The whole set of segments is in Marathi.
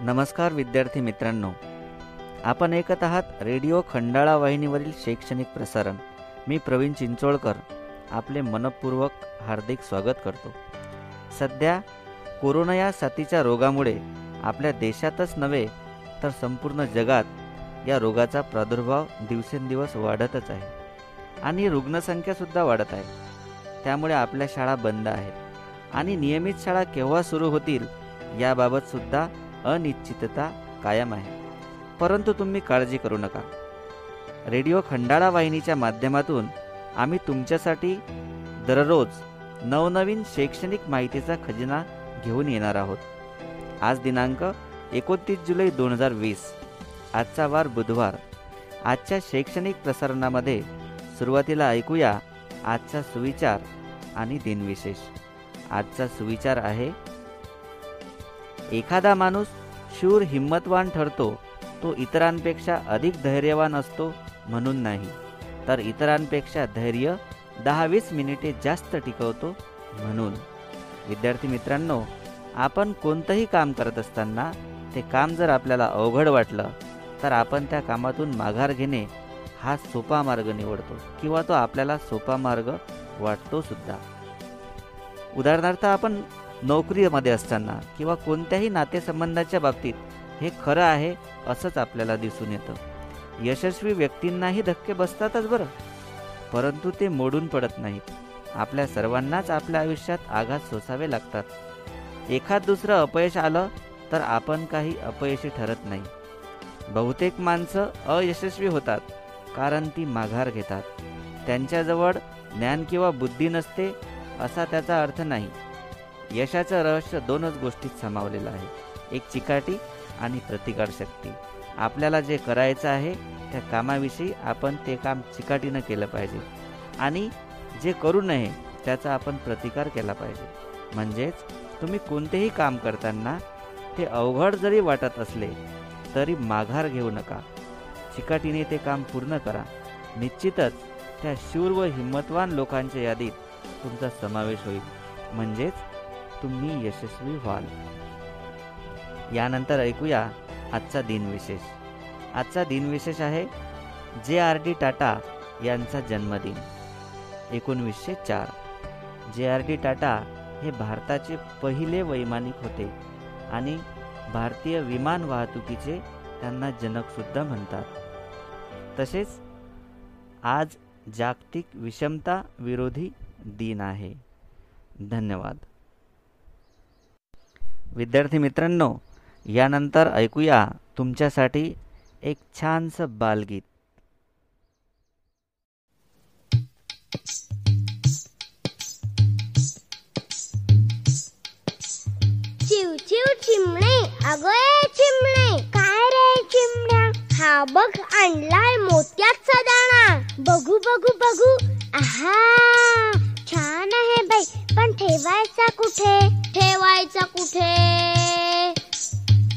नमस्कार विद्यार्थी मित्रांनो. आपण ऐकत आहात रेडिओ खंडाळा वाहिनीवरील शैक्षणिक प्रसारण. मी प्रवीण चिंचोळकर आपले मनपूर्वक हार्दिक स्वागत करतो. सध्या कोरोना या साथीच्या रोगामुळे आपल्या देशातच नव्हे तर संपूर्ण जगात या रोगाचा प्रादुर्भाव दिवसेंदिवस वाढतच आहे. आणि रुग्णसंख्यासुद्धा वाढत आहे. त्यामुळे आपल्या शाळा बंद आहेत. आणि नियमित शाळा केव्हा सुरू होतील याबाबतसुद्धा अनिश्चितता कायम आहे. परंतु तुम्ही काळजी करू नका. रेडिओ खंडाळा वाहिनीच्या माध्यमातून आम्ही तुमच्यासाठी दररोज नवनवीन शैक्षणिक माहितीचा खजिना घेऊन येणार आहोत. आज दिनांक एकोणतीस जुलै दोन हजार वीस. आजचा वार बुधवार. आजच्या शैक्षणिक प्रसारणामध्ये सुरुवातीला ऐकूया आजचा सुविचार आणि दिनविशेष. आजचा सुविचार आहे एखादा माणूस शूर हिंमतवान ठरतो तो इतरांपेक्षा अधिक धैर्यवान असतो म्हणून नाही तर इतरांपेक्षा धैर्य दहा वीस मिनिटे जास्त टिकवतो म्हणून. विद्यार्थी मित्रांनो आपण कोणतंही काम करत असताना ते काम जर आपल्याला अवघड वाटलं तर आपण त्या कामातून माघार घेणे हा सोपा मार्ग निवडतो किंवा तो आपल्याला सोपा मार्ग वाटतो सुद्धा. उदाहरणार्थ आपण नोकरीमध्ये असताना किंवा कोणत्याही नातेसंबंधाच्या बाबतीत हे खरं आहे असंच आपल्याला दिसून येतं. यशस्वी व्यक्तींनाही धक्के बसतातच बरं. परंतु ते मोडून पडत नाहीत. आपल्या सर्वांनाच आपल्या आयुष्यात आघात सोसावे लागतात. एखाद दुसरं अपयश आलं तर आपण काही अपयशी ठरत नाही. बहुतेक माणसं अयशस्वी होतात कारण ती माघार घेतात. त्यांच्याजवळ ज्ञान किंवा बुद्धी नसते असा त्याचा अर्थ नाही. यशाचं रहस्य दोनच गोष्टीत सामावलेलं आहे. एक चिकाटी आणि प्रतिकारशक्ती आपल्याला जे करायचं आहे त्या कामाविषयी आपण ते काम चिकाटीनं केलं पाहिजे. आणि जे करू नये त्याचा आपण प्रतिकार केला पाहिजे. म्हणजेच तुम्ही कोणतेही काम करताना ते अवघड जरी वाटत असले तरी माघार घेऊ नका. चिकाटीने ते काम पूर्ण करा. निश्चितच त्या शूर व हिंमतवान लोकांच्या यादीत तुमचा समावेश होईल. म्हणजेच तुम्ही यशस्वी व्हाल. यानंतर ऐकूया आजचा दिनविशेष. आजचा दिनविशेष आहे जे आर डी टाटा यांचा जन्मदिन. एकोणवीसशे चार. जे आर डी टाटा हे भारताचे पहिले वैमानिक होते आणि भारतीय विमान वाहतुकीचे त्यांना जनकसुद्धा म्हणतात. तसेच आज जागतिक विषमता विरोधी दिन आहे. धन्यवाद. विद्यार्थी मित्रांनो यानंतर ऐकूया तुमच्यासाठी एक छानसं बालगीत. चिव चिव चिमणे. अगं चिमणे. काय रे चिमण्या? हा बघ आणलाय मोत्याचा दाणा. बघू बघू बघू. आहा छान आहे बाई. पण ठेवायचा कुठे? ठेवायचा कुठे?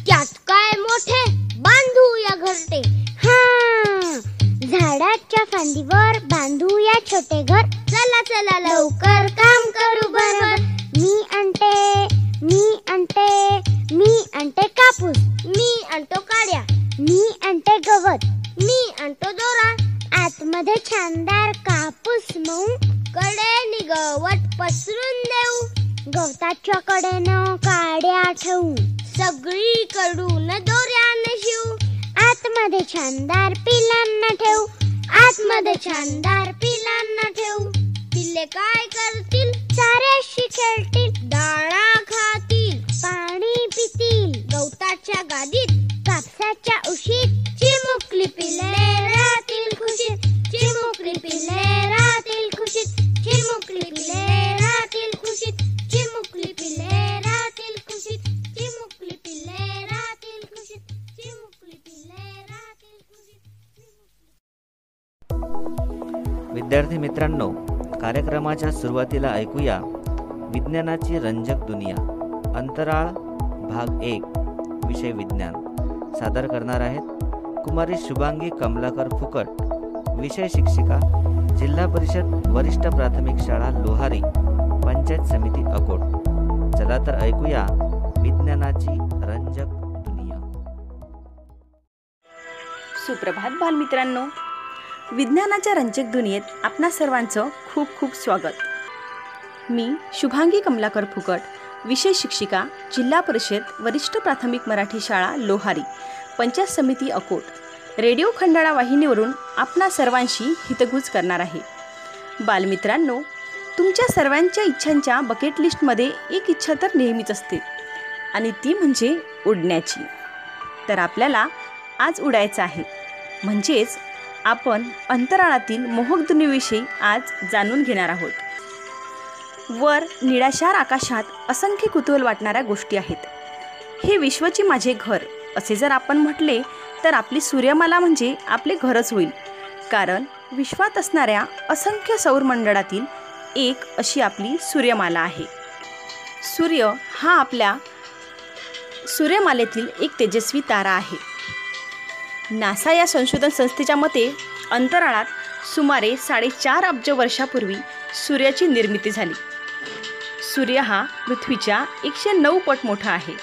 त्यात काय मोठे? बांधूया घरटे. हा. झाडाच्या फांदीवर बांधूया छोटे घर. चला चला लवकर काम करू बरोबर. मी आणते मी आणते मी आणते कापूस. मी आणतो काड्या. मी आणते गवत. मी आणतो दोरा. आतमध्ये छानदार कापूस मऊ कडे गवत पसरून देऊ. गवताच्या कडेनं काड्या ठेवू सगळीकडून दोऱ्याने शिवू आतमध्ये छानदार पिलांना ठेवू आतमध्ये छानदार पिलांना ठेवू पिल्ले काय करतील? साऱ्याशी खेळतील. डाळा खात पाणी पितील. गवताच्या गादीत कापसाच्या उशीत चिमुकली पिल्ले राहतील खुशीत. चिमुकली पिल्ले राहतील खुशीत. चिमुकली पिल्ले राहतील खुशीत. चिमुकली पिल्ले राहतील खुशीत. चिमुकली पिल्ले राहतील खुशीत. चिमुकली पिल्ले राहतील खुशीत. विद्यार्थी मित्रांनो कार्यक्रमाच्या सुरुवातीला ऐकूया विज्ञानाची रंजक दुनिया. अंतराळ भाग एक विषय विज्ञान. सादर करणार आहेत कुमारी शुभांगी कमलाकर फुकट विषय शिक्षिका जिल्हा परिषद वरिष्ठ प्राथमिक शाळा लोहारी पंचायत समिती अकोट. चला तर ऐकूया विज्ञानाची रंजक दुनिया. सुप्रभात बालमित्रांनो. विज्ञानाच्या रंजक दुनियेत आपणा सर्वांचं खूप खूप स्वागत. मी शुभांगी कमलाकर फुकट विषय शिक्षिका जिल्हा परिषद वरिष्ठ प्राथमिक मराठी शाळा लोहारी पंचायत समिती अकोट. रेडिओ खंडाळा वाहिनीवरून आपणा सर्वांशी हितगुज करणार आहे. बालमित्रांनो तुमच्या सर्वांच्या इच्छांच्या बकेट लिस्टमध्ये एक इच्छा तर नेहमीच असते आणि ती म्हणजे उडण्याची. तर आपल्याला आज उडायचं आहे. म्हणजेच आपण अंतराळातील मोहक दुनियेविषयी आज जाणून घेणार आहोत. वर निळाशार आकाशात असंख्य कुतूहल वाटणाऱ्या गोष्टी आहेत. हे विश्वचे माझे घर असे जर आपण म्हटले तर आपली सूर्यमाला म्हणजे आपले घरच होईल. कारण विश्वात असणाऱ्या असंख्य सौरमंडळातील एक अशी आपली सूर्यमाला आहे. सूर्य हा आपल्या सूर्यमालेतील एक तेजस्वी तारा आहे. नासा या संशोधन संस्थेच्या मते अंतराळात सुमारे साडेचार अब्ज वर्षापूर्वी सूर्याची निर्मिती झाली. सूर्य हा पृथ्वीच्या एकशे नऊ पट मोठा आहे.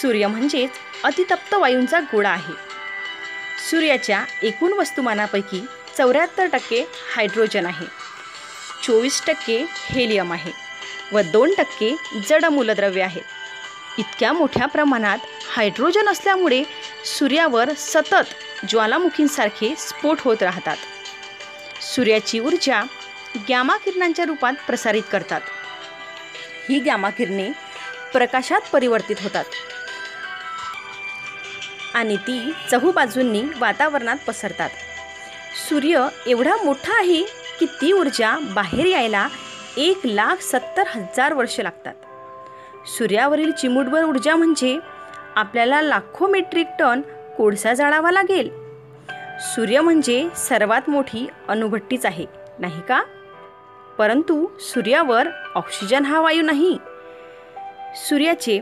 सूर्य म्हणजेच अतितप्त वायूंचा गोळा आहे. सूर्याच्या एकूण वस्तुमानापैकी चौऱ्याहत्तर टक्के हायड्रोजन आहे. चोवीस टक्के हेलियम आहे व दोन टक्के जड मूलद्रव्य आहेत इतक्या मोठ्या प्रमाणात हायड्रोजन असल्यामुळे सूर्यावर सतत ज्वालामुखींसारखे स्फोट होत राहतात. सूर्याची ऊर्जा गॅमा किरणांच्या रूपात प्रसारित करतात. ही गॅमा किरणे प्रकाशात परिवर्तित होतात. आणि ती चहूबाजूंनी वातावरणात पसरतात. सूर्य एवढा मोठा आहे की ती ऊर्जा बाहेर यायला एक लाख सत्तर हजार वर्ष लागतात. सूर्यावरील चिमुटभर ऊर्जा म्हणजे आपल्याला लाखो मेट्रिक टन कोळसा जाळावा लागेल. सूर्य म्हणजे सर्वात मोठी अणुभट्टीच आहे नाही का? परंतु सूर्यावर ऑक्सिजन हा वायू नाही. सूर्याचे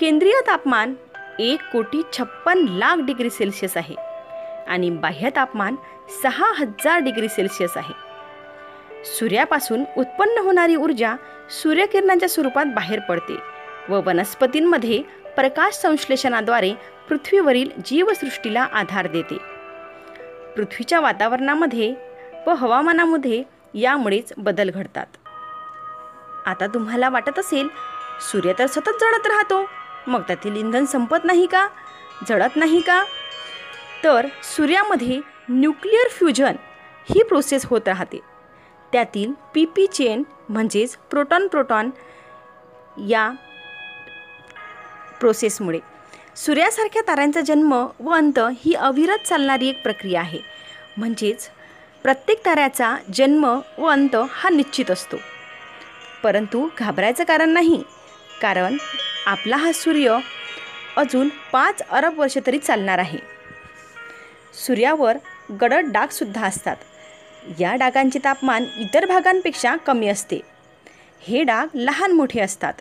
केंद्रीय तापमान एक कोटी छप्पन लाख डिग्री सेल्सिअस आहे आणि बाह्य तापमान सहा हजार डिग्री सेल्सिअस आहे. सूर्यापासून उत्पन्न होणारी ऊर्जा सूर्यकिरणांच्या स्वरूपात बाहेर पडते व वनस्पतींमध्ये प्रकाश संश्लेषणाद्वारे पृथ्वीवरील जीवसृष्टीला आधार देते. पृथ्वीच्या वातावरणामध्ये व हवामानामध्ये यामुळेच बदल घडतात. आता तुम्हाला वाटत असेल सूर्य तर सतत जळत राहतो. मग त्यातील इंधन संपत नाही का? जळत नाही का? तर सूर्यामध्ये न्यूक्लिअर फ्युजन ही प्रोसेस होत राहते. त्यातील पी पी चेन म्हणजेच प्रोटॉन प्रोटॉन या प्रोसेसमुळे. सूर्यासारख्या ताऱ्यांचा जन्म व अंत ही अविरत चालणारी एक प्रक्रिया आहे. म्हणजेच प्रत्येक ताऱ्याचा जन्म व अंत हा निश्चित असतो. परंतु घाबरायचं कारण नाही कारण आपला हा सूर्य अजून पाच अरब वर्ष तरी चालणार आहे. सूर्यावर गडद डागसुद्धा असतात. या डागांचे तापमान इतर भागांपेक्षा कमी असते. हे डाग लहान मोठे असतात.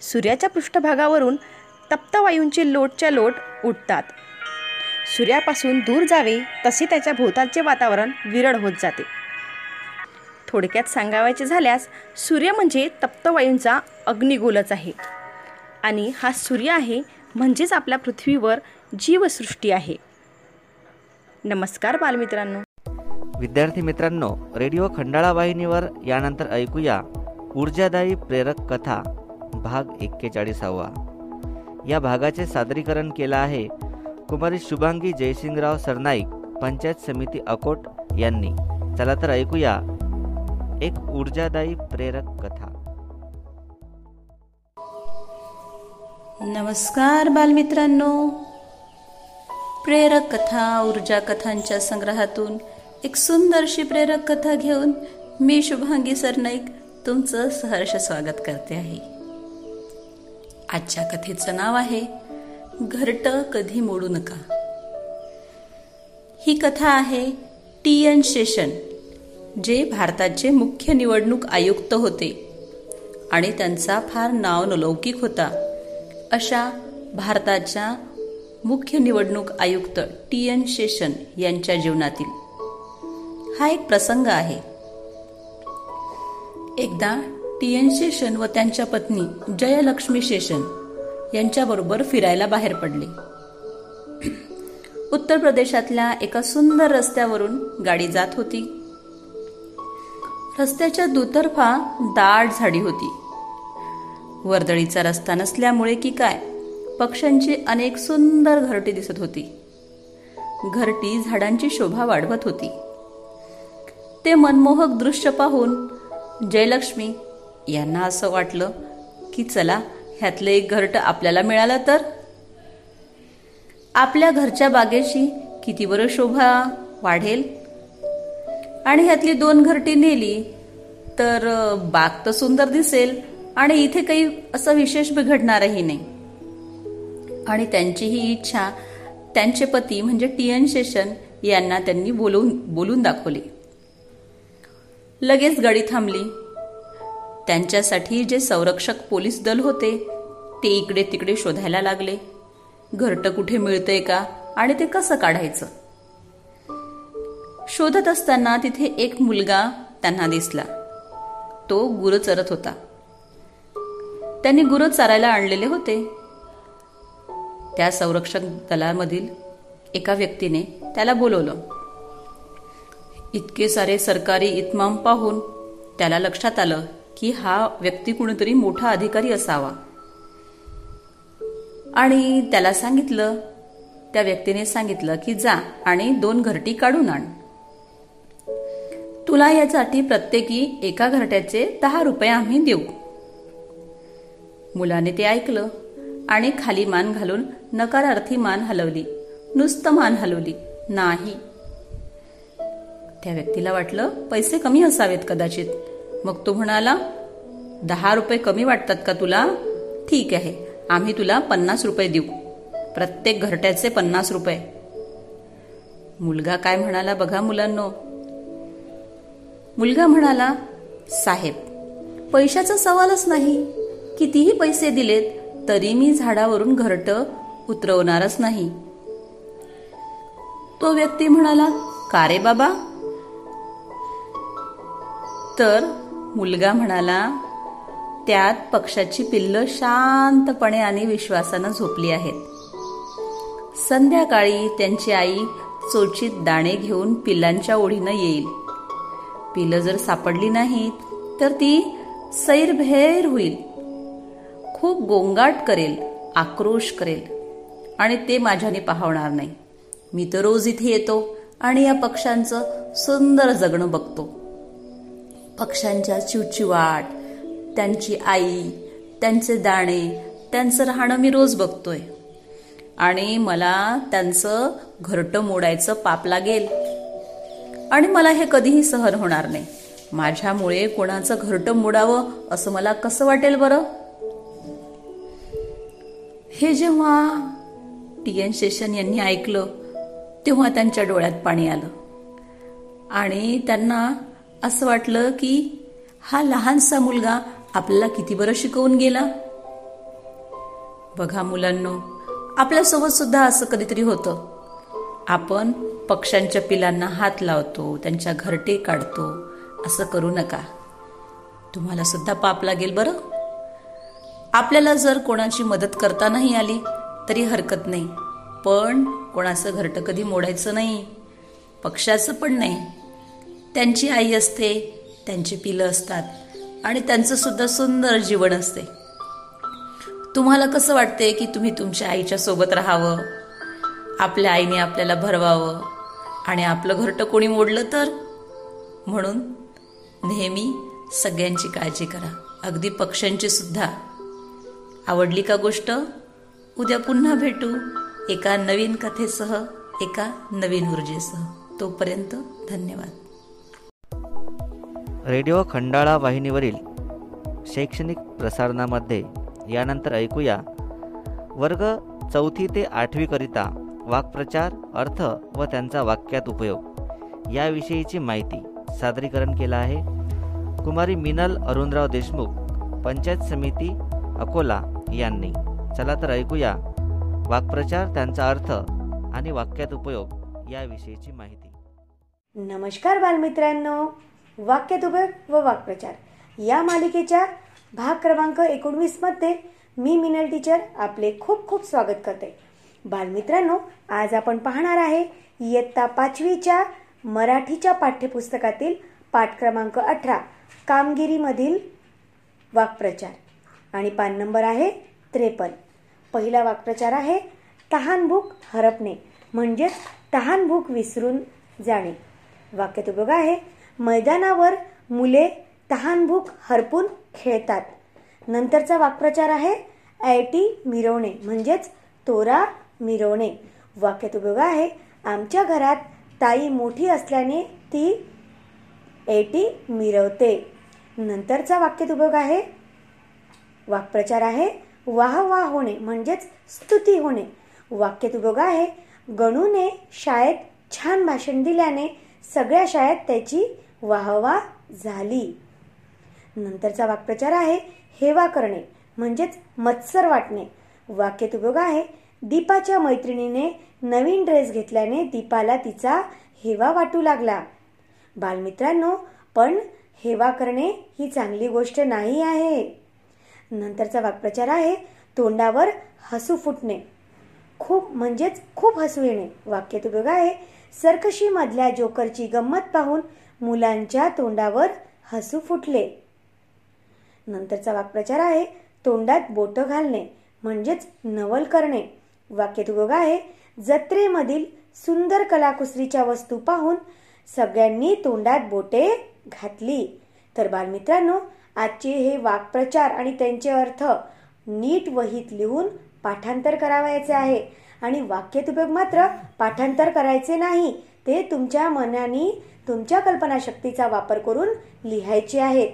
सूर्याच्या पृष्ठभागावरून तप्त वायूंचे लोटच्या लोट उठतात सूर्यापासून दूर जावे तसे त्याच्या भोवतालचे वातावरण विरळ होत जाते. थोडक्यात सांगावायचे झाल्यास सूर्य म्हणजे तप्तवायूंचा अग्निगोलच आहे. आणि हा सूर्य आहे म्हणजेच आपल्या पृथ्वीवर जीवसृष्टी आहे. नमस्कार बालमित्रांनो. विद्यार्थी मित्रांनो रेडिओ खंडाळा वाहिनीवर यानंतर ऐकूया ऊर्जादायी प्रेरक कथा भाग एक्केचाळीसावा. या भागाचे सादरीकरण केलं आहे कुमारी शुभांगी जयसिंगराव सरनाईक पंचायत समिती अकोट यांनी. चला तर ऐकूया एक ऊर्जादायी प्रेरक कथा. नमस्कार बालमित्रांनो. प्रेरक कथा ऊर्जा कथांच्या संग्रहातून एक सुंदरशी प्रेरक कथा घेऊन मी शुभांगी सरनाईक तुमचं सहर्ष स्वागत करते आहे. आजच्या कथेचं नाव आहे घरट कधी मोडू नका. ही कथा आहे टी एन शेषन जे भारताचे मुख्य निवडणूक आयुक्त होते आणि त्यांचा फार नाव नलौकिक होता अशा भारताच्या मुख्य निवडणूक आयुक्त टी एन शेषन यांच्या जीवनातील. हा एक प्रसंग आहे. एकदा टी एन शेषन व त्यांच्या पत्नी जयलक्ष्मी शेषन यांच्याबरोबर फिरायला बाहेर पडले. उत्तर प्रदेशातल्या एका सुंदर रस्त्यावरून गाडी जात होती. रस्त्याच्या दुतर्फा दाट झाडी होती. वर्दळीचा रस्ता नसल्यामुळे की काय पक्ष्यांची अनेक सुंदर घरटी दिसत होती. घरटी झाडांची शोभा वाढवत होती. ते मनमोहक दृश्य पाहून जयलक्ष्मी यांना असं वाटलं की चला ह्यातलं एक घरट आपल्याला मिळालं तर? आपल्या घरच्या बागेशी किती बरं शोभा वाढेल? आणि ह्यातली दोन घरटी नेली तर बाग तर सुंदर दिसेल आणि इथे काही असं विशेष बिघडणारही नाही. आणि त्यांची ही इच्छा त्यांचे पती म्हणजे टी एन शेषन यांना त्यांनी बोलवून बोलून दाखवली. लगेच गाडी थांबली. त्यांच्यासाठी जे संरक्षक पोलीस दल होते ते इकडे तिकडे शोधायला लागले. घरटं कुठे मिळतंय का आणि ते कसं काढायचं? शोधत असताना तिथे एक मुलगा त्यांना दिसला. तो गुरं चरत होता. त्यांनी गुरं चारायला आणलेले होते. त्या संरक्षक दलामधील एका व्यक्तीने त्याला बोलवलं. इतके सारे सरकारी इतमाम पाहून त्याला लक्षात आलं की हा व्यक्ती कुणीतरी मोठा अधिकारी असावा. आणि त्याला सांगितलं त्या व्यक्तीने सांगितलं की जा आणि दोन घरटी काढून आण. तुला यासाठी प्रत्येकी एका घरट्याचे दहा रुपये आम्ही देऊ. मुलाने ते ऐकलं आणि खाली मान घालून नकारार्थी मान हलवली नुसतं मान हलवली नाही. त्या व्यक्तीला वाटलं पैसे कमी असावेत कदाचित मग तो म्हणाला दहा रुपये कमी वाटतात का तुला? ठीक आहे आम्ही तुला पन्नास रुपये देऊ. प्रत्येक घरट्याचे पन्नास रुपये. मुलगा काय म्हणाला बघा मुलांनो. मुलगा म्हणाला साहेब पैशाचा सवालच नाही. कितीही पैसे दिलेत तरी मी झाडावरून घरट उतरवणारच नाही. तो व्यक्ती म्हणाला का रे बाबा? तर मुलगा म्हणाला त्यात पक्षाची पिल्लं शांतपणे आणि विश्वासानं झोपली आहेत. संध्याकाळी त्यांची आई चोचीत दाणे घेऊन पिल्लांच्या ओढीनं येईल. पिलं जर सापडली नाहीत तर ती सैरभैर होईल. खूप गोंगाट करेल आक्रोश करेल आणि ते माझ्याने पाहवणार नाही. मी तर रोज इथे येतो आणि या पक्ष्यांचं सुंदर जगणं बघतो. पक्ष्यांच्या चिवचिवाट त्यांची आई त्यांचे दाणे त्यांचं राहणं मी रोज बघतोय. आणि मला त्यांचं घरटं मोडायचं पाप लागेल. आणि मला हे कधीही सहन होणार नाही. माझ्यामुळे कोणाचं घरटं मोडावं असं मला कसं वाटेल बरं? हे जेव्हा टी एन शेषन यांनी ऐकलं तेव्हा त्यांच्या डोळ्यात पाणी आलं. आणि त्यांना असं वाटलं की हा लहानसा मुलगा आपल्याला किती बरं शिकवून गेला. बघा मुलांनो आपल्यासोबत सुद्धा असं कधीतरी होतं. आपण पक्ष्यांच्या पिलांना हात लावतो त्यांच्या घरटे काढतो असं करू नका. तुम्हाला सुद्धा पाप लागेल बरं. आपल्याला जर कोणाची मदत करता नाही आली तरी हरकत नाही. पण कोणाचं घरटं कधी मोडायचं नाही पक्षाचं पण नाही. त्यांची आई असते त्यांची पिलं असतात आणि त्यांचं सुद्धा सुंदर जीवन असते. तुम्हाला कसं वाटते की तुम्ही तुमच्या आईच्या सोबत राहावं? आपल्या आईने आपल्याला भरवावं? आणि आपलं घरटं कोणी मोडलं तर? म्हणून नेहमी सगळ्यांची काळजी करा. अगदी पक्ष्यांची सुद्धा. आवडली का गोष्ट? उद्या पुन्हा भेटू एका नवीन कथेसह एका नवीन ऊर्जेसह. तोपर्यंत धन्यवाद. रेडिओ खंडाळा वाहिनीवरील शैक्षणिक प्रसारणामध्ये यानंतर ऐकूया. वर्ग चौथी ते आठवीकरिता वाक्प्रचार अर्थ व त्यांचा वाक्यात उपयोग. याविषयीची माहिती सादरीकरण केलं आहे. कुमारी मिनल अरुणराव देशमुख पंचायत समिती अकोला यांनी. चला तर ऐकूया. वाक्प्रचार त्यांचा अर्थ आणि वाक्यात उपयोग याविषयीची माहिती. नमस्कार बालमित्रांनो. वाक्य उपयोग व वाक्प्रचार. या मालिकेच्या भाग क्रमांक एकोणवीसमध्ये मी मिनल टीचर आपले खूप खूप स्वागत करते. बालमित्रांनो आज आपण पाहणार आहे इयत्ता पाचवीच्या मराठीच्या पाठ्यपुस्तकातील पाठ क्रमांक अठरा कामगिरीमधील वाक्प्रचार. आणि पान नंबर आहे त्रेपन्न पहिला वाक्प्रचार आहे तहानभूक हरपणे म्हणजेच तहानभूक विसरून जाणे. वाक्यात उपयोग आहे मैदानावर मुले तहानभूक हरपून खेळतात. नंतरचा वाक्प्रचार आहे ऐटी मिरवणे म्हणजेच तोरा मिरवणे. वाक्यात उपयोग आहे आमच्या घरात ताई मोठी असल्याने ती ऐटी मिरवते. नंतरचा वाक्यात उपयोग आहे वाक्प्रचार आहे वाह वाह होणे म्हणजेच स्तुती होणे. वाक्यात उपयोग आहे गणूने शाळेत छान भाषण दिल्याने सगळ्या शाळेत त्याची वाहवा झाली. नंतरचा वाक्प्रचार आहे हेवा करणे म्हणजेच मत्सर वाटणे. वाक्यात उपयोग आहे दीपाच्या मैत्रिणीने नवीन ड्रेस घेतल्याने दीपाला तिचा हेवा वाटू लागला. बालमित्रांनो पण हेवा करणे ही चांगली गोष्ट नाही आहे. नंतरचा वाक्प्रचार आहे तोंडावर हसू फुटणे. खूप म्हणजेच खूप हसू येणे. वाक्यात उपयोग आहे सरकशी मधल्या जोकरची गंमत पाहून मुलांच्या तोंडावर हसू फुटले. नंतरचा वाक्प्रचार आहे तोंडात बोट घालणे म्हणजेच नवल करणे. वाक्यात बघा आहे जत्रेमधील सुंदर कलाकुसरीच्या वस्तू पाहून सगळ्यांनी तोंडात बोटे घातली. तर बालमित्रांनो आजचे हे वाक्प्रचार आणि त्यांचे अर्थ नीट वहीत लिहून पाठांतर करावायचे आहे. आणि वाक्यतुपयोग मात्र पाठांतर करायचे नाही ते तुमच्या मनाने तुमच्या कल्पनाशक्तीचा वापर करून लिहायचे आहेत.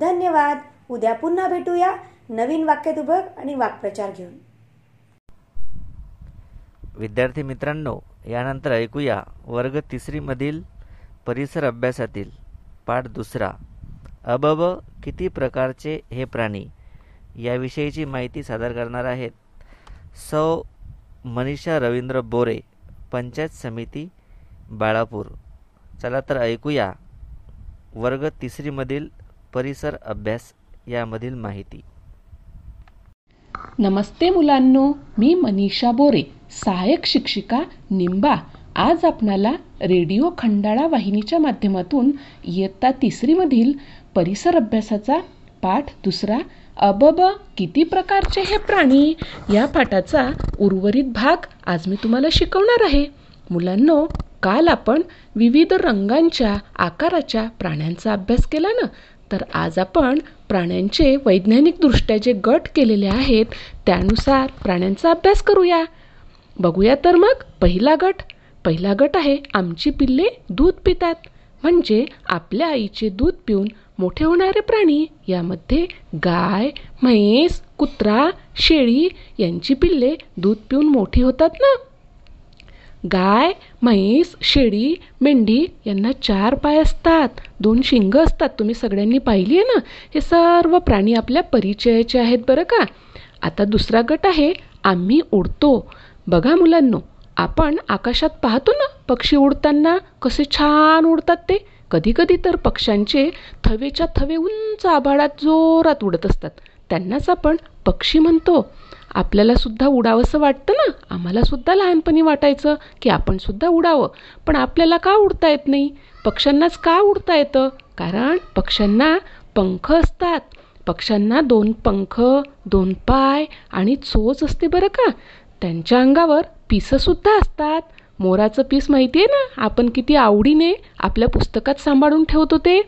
धन्यवाद. उद्या पुन्हा भेटूया. नवीन वाक्यतुपयोग आणि वाक्प्रचार घेऊन. विद्यार्थी मित्रांनो यानंतर ऐकूया वर्ग तिसरीमधील परिसर अभ्यासातील पाठ दुसरा. अबब किती प्रकारचे हे प्राणी? याविषयीची माहिती सादर करणार आहेत. सौ मनीषा रवींद्र बोरे पंचायत समिती बाळापूर. चला तर ऐकूया. वर्ग तिसरीमधील परिसर अभ्यास यामधील माहिती. नमस्ते मुलांनो मी मनीषा बोरे सहाय्यक शिक्षिका निंबा. आज आपणाला रेडिओ खंडाळा वाहिनीच्या माध्यमातून इयत्ता तिसरीमधील परिसर अभ्यासाचा पाठ दुसरा अबब किती प्रकारचे हे प्राणी या पाठाचा उर्वरित भाग आज मी तुम्हाला शिकवणार आहे. मुलांनो काल आपण विविध रंगांच्या आकाराच्या प्राण्यांचा अभ्यास केला ना? तर आज आपण प्राण्यांचे वैज्ञानिकदृष्ट्या जे गट केलेले आहेत त्यानुसार प्राण्यांचा अभ्यास करूया. बघूया तर मग पहिला गट. पहिला गट आहे आमची पिल्ले दूध पितात. म्हणजे आपल्या आईचे दूध पिऊन मोठे होणारे प्राणी. यामध्ये गाय म्हैस कुत्रा शेळी यांची पिल्ले दूध पिऊन मोठी होतात ना? गाय म्हैस शेळी मेंढी यांना चार पाय असतात. दोन शिंग असतात. तुम्ही सगळ्यांनी पाहिली आहे ना? हे सर्व प्राणी आपल्या परिचयाचे आहेत बरं का? आता दुसरा गट आहे आम्ही उडतो. बघा मुलांनो आपण आकाशात पाहतो ना पक्षी उडताना कसे छान उडतात ते. कधी कधी तर पक्ष्यांचे थवेच्या थवे उंच आभाळात जोरात उडत असतात. त्यांनाच आपण पक्षी म्हणतो. आपल्याला सुद्धा उडावंसं वाटतं ना? आम्हाला सुद्धा लहानपणी वाटायचं की आपण सुद्धा उडावं. पण आपल्याला का उडता येत नाही? पक्ष्यांनाच का उडता येतं? कारण पक्ष्यांना पंख असतात. पक्ष्यांना दोन पंख दोन पाय आणि चोच असते बरं का? त्यांच्या अंगावर पिसंसुद्धा असतात. मोराचं पीस माहिती आहे ना? आपण किती आवडीने आपल्या पुस्तकात सांभाळून ठेवतो ते.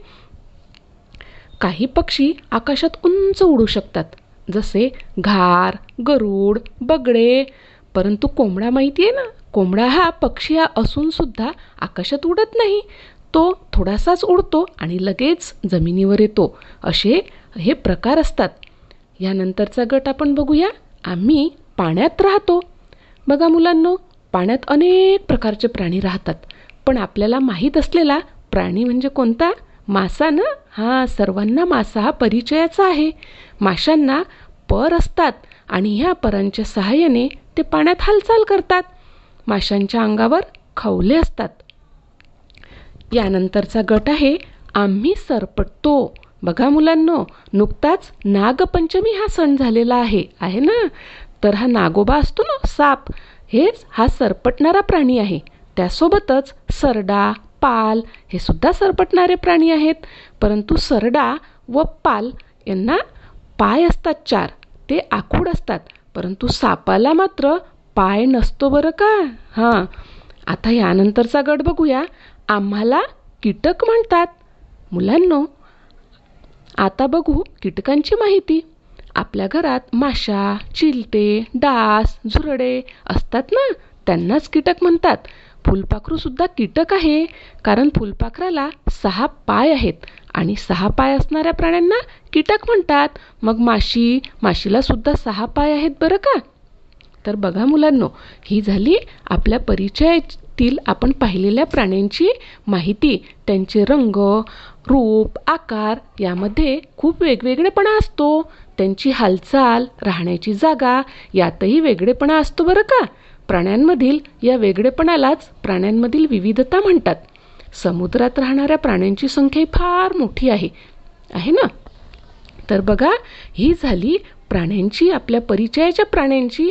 काही पक्षी आकाशात उंच उडू शकतात. जसे घार गरुड बगडे परंतु कोंबडा माहिती आहे ना? कोंबडा हा पक्षी हा असूनसुद्धा आकाशात उडत नाही. तो थोडासाच उडतो आणि लगेच जमिनीवर येतो. असे हे प्रकार असतात. यानंतरचा गट आपण बघूया. आम्ही पाण्यात राहतो. बघा मुलांनो पाण्यात अनेक प्रकारचे प्राणी राहतात. पण आपल्याला माहीत असलेला प्राणी म्हणजे कोणता? मासा ना हां सर्वांना मासा हा परिचयाचा आहे. माशांना पर असतात आणि ह्या परांच्या सहाय्याने ते पाण्यात हालचाल करतात. माशांच्या अंगावर खवले असतात. यानंतरचा गट आहे आम्ही सरपटतो. बघा मुलांनो नुकताच नागपंचमी हा सण झालेला आहे आहे ना? तर हा नागोबा असतो ना साप. हेच हा सरपटणारा प्राणी आहे. त्यासोबतच सरडा पाल हे सुद्धा सरपटणारे प्राणी आहेत. परंतु सरडा व पाल यांना पाय असतात चार ते आखूड असतात. परंतु सापाला मात्र पाय नसतो बरं का? हां. आता यानंतरचा गट बघूया. आम्हाला कीटक म्हणतात. मुलांनो आता बघू कीटकांची माहिती. आपल्या घरात माशा चिलटे डास झुरडे असतात ना? त्यांनाच कीटक म्हणतात. फुलपाखरूसुद्धा कीटक आहे. कारण फुलपाखराला सहा पाय आहेत आणि सहा पाय असणाऱ्या प्राण्यांना कीटक म्हणतात. मग माशी माशीला सुद्धा सहा पाय आहेत बरं का? तर बघा मुलांनो ही झाली आपल्या परिचयातील आपण पाहिलेल्या प्राण्यांची माहिती. त्यांचे रंग रूप आकार यामध्ये खूप वेगवेगळेपणा असतो. त्यांची हालचाल राहण्याची जागा यातही वेगळेपणा असतो बरं का? प्राण्यांमधील या वेगळेपणालाच प्राण्यांमधील विविधता म्हणतात. समुद्रात राहणाऱ्या प्राण्यांची संख्या फार मोठी आहे. आहे ना? तर बघा ही झाली प्राण्यांची आपल्या परिचयाच्या प्राण्यांची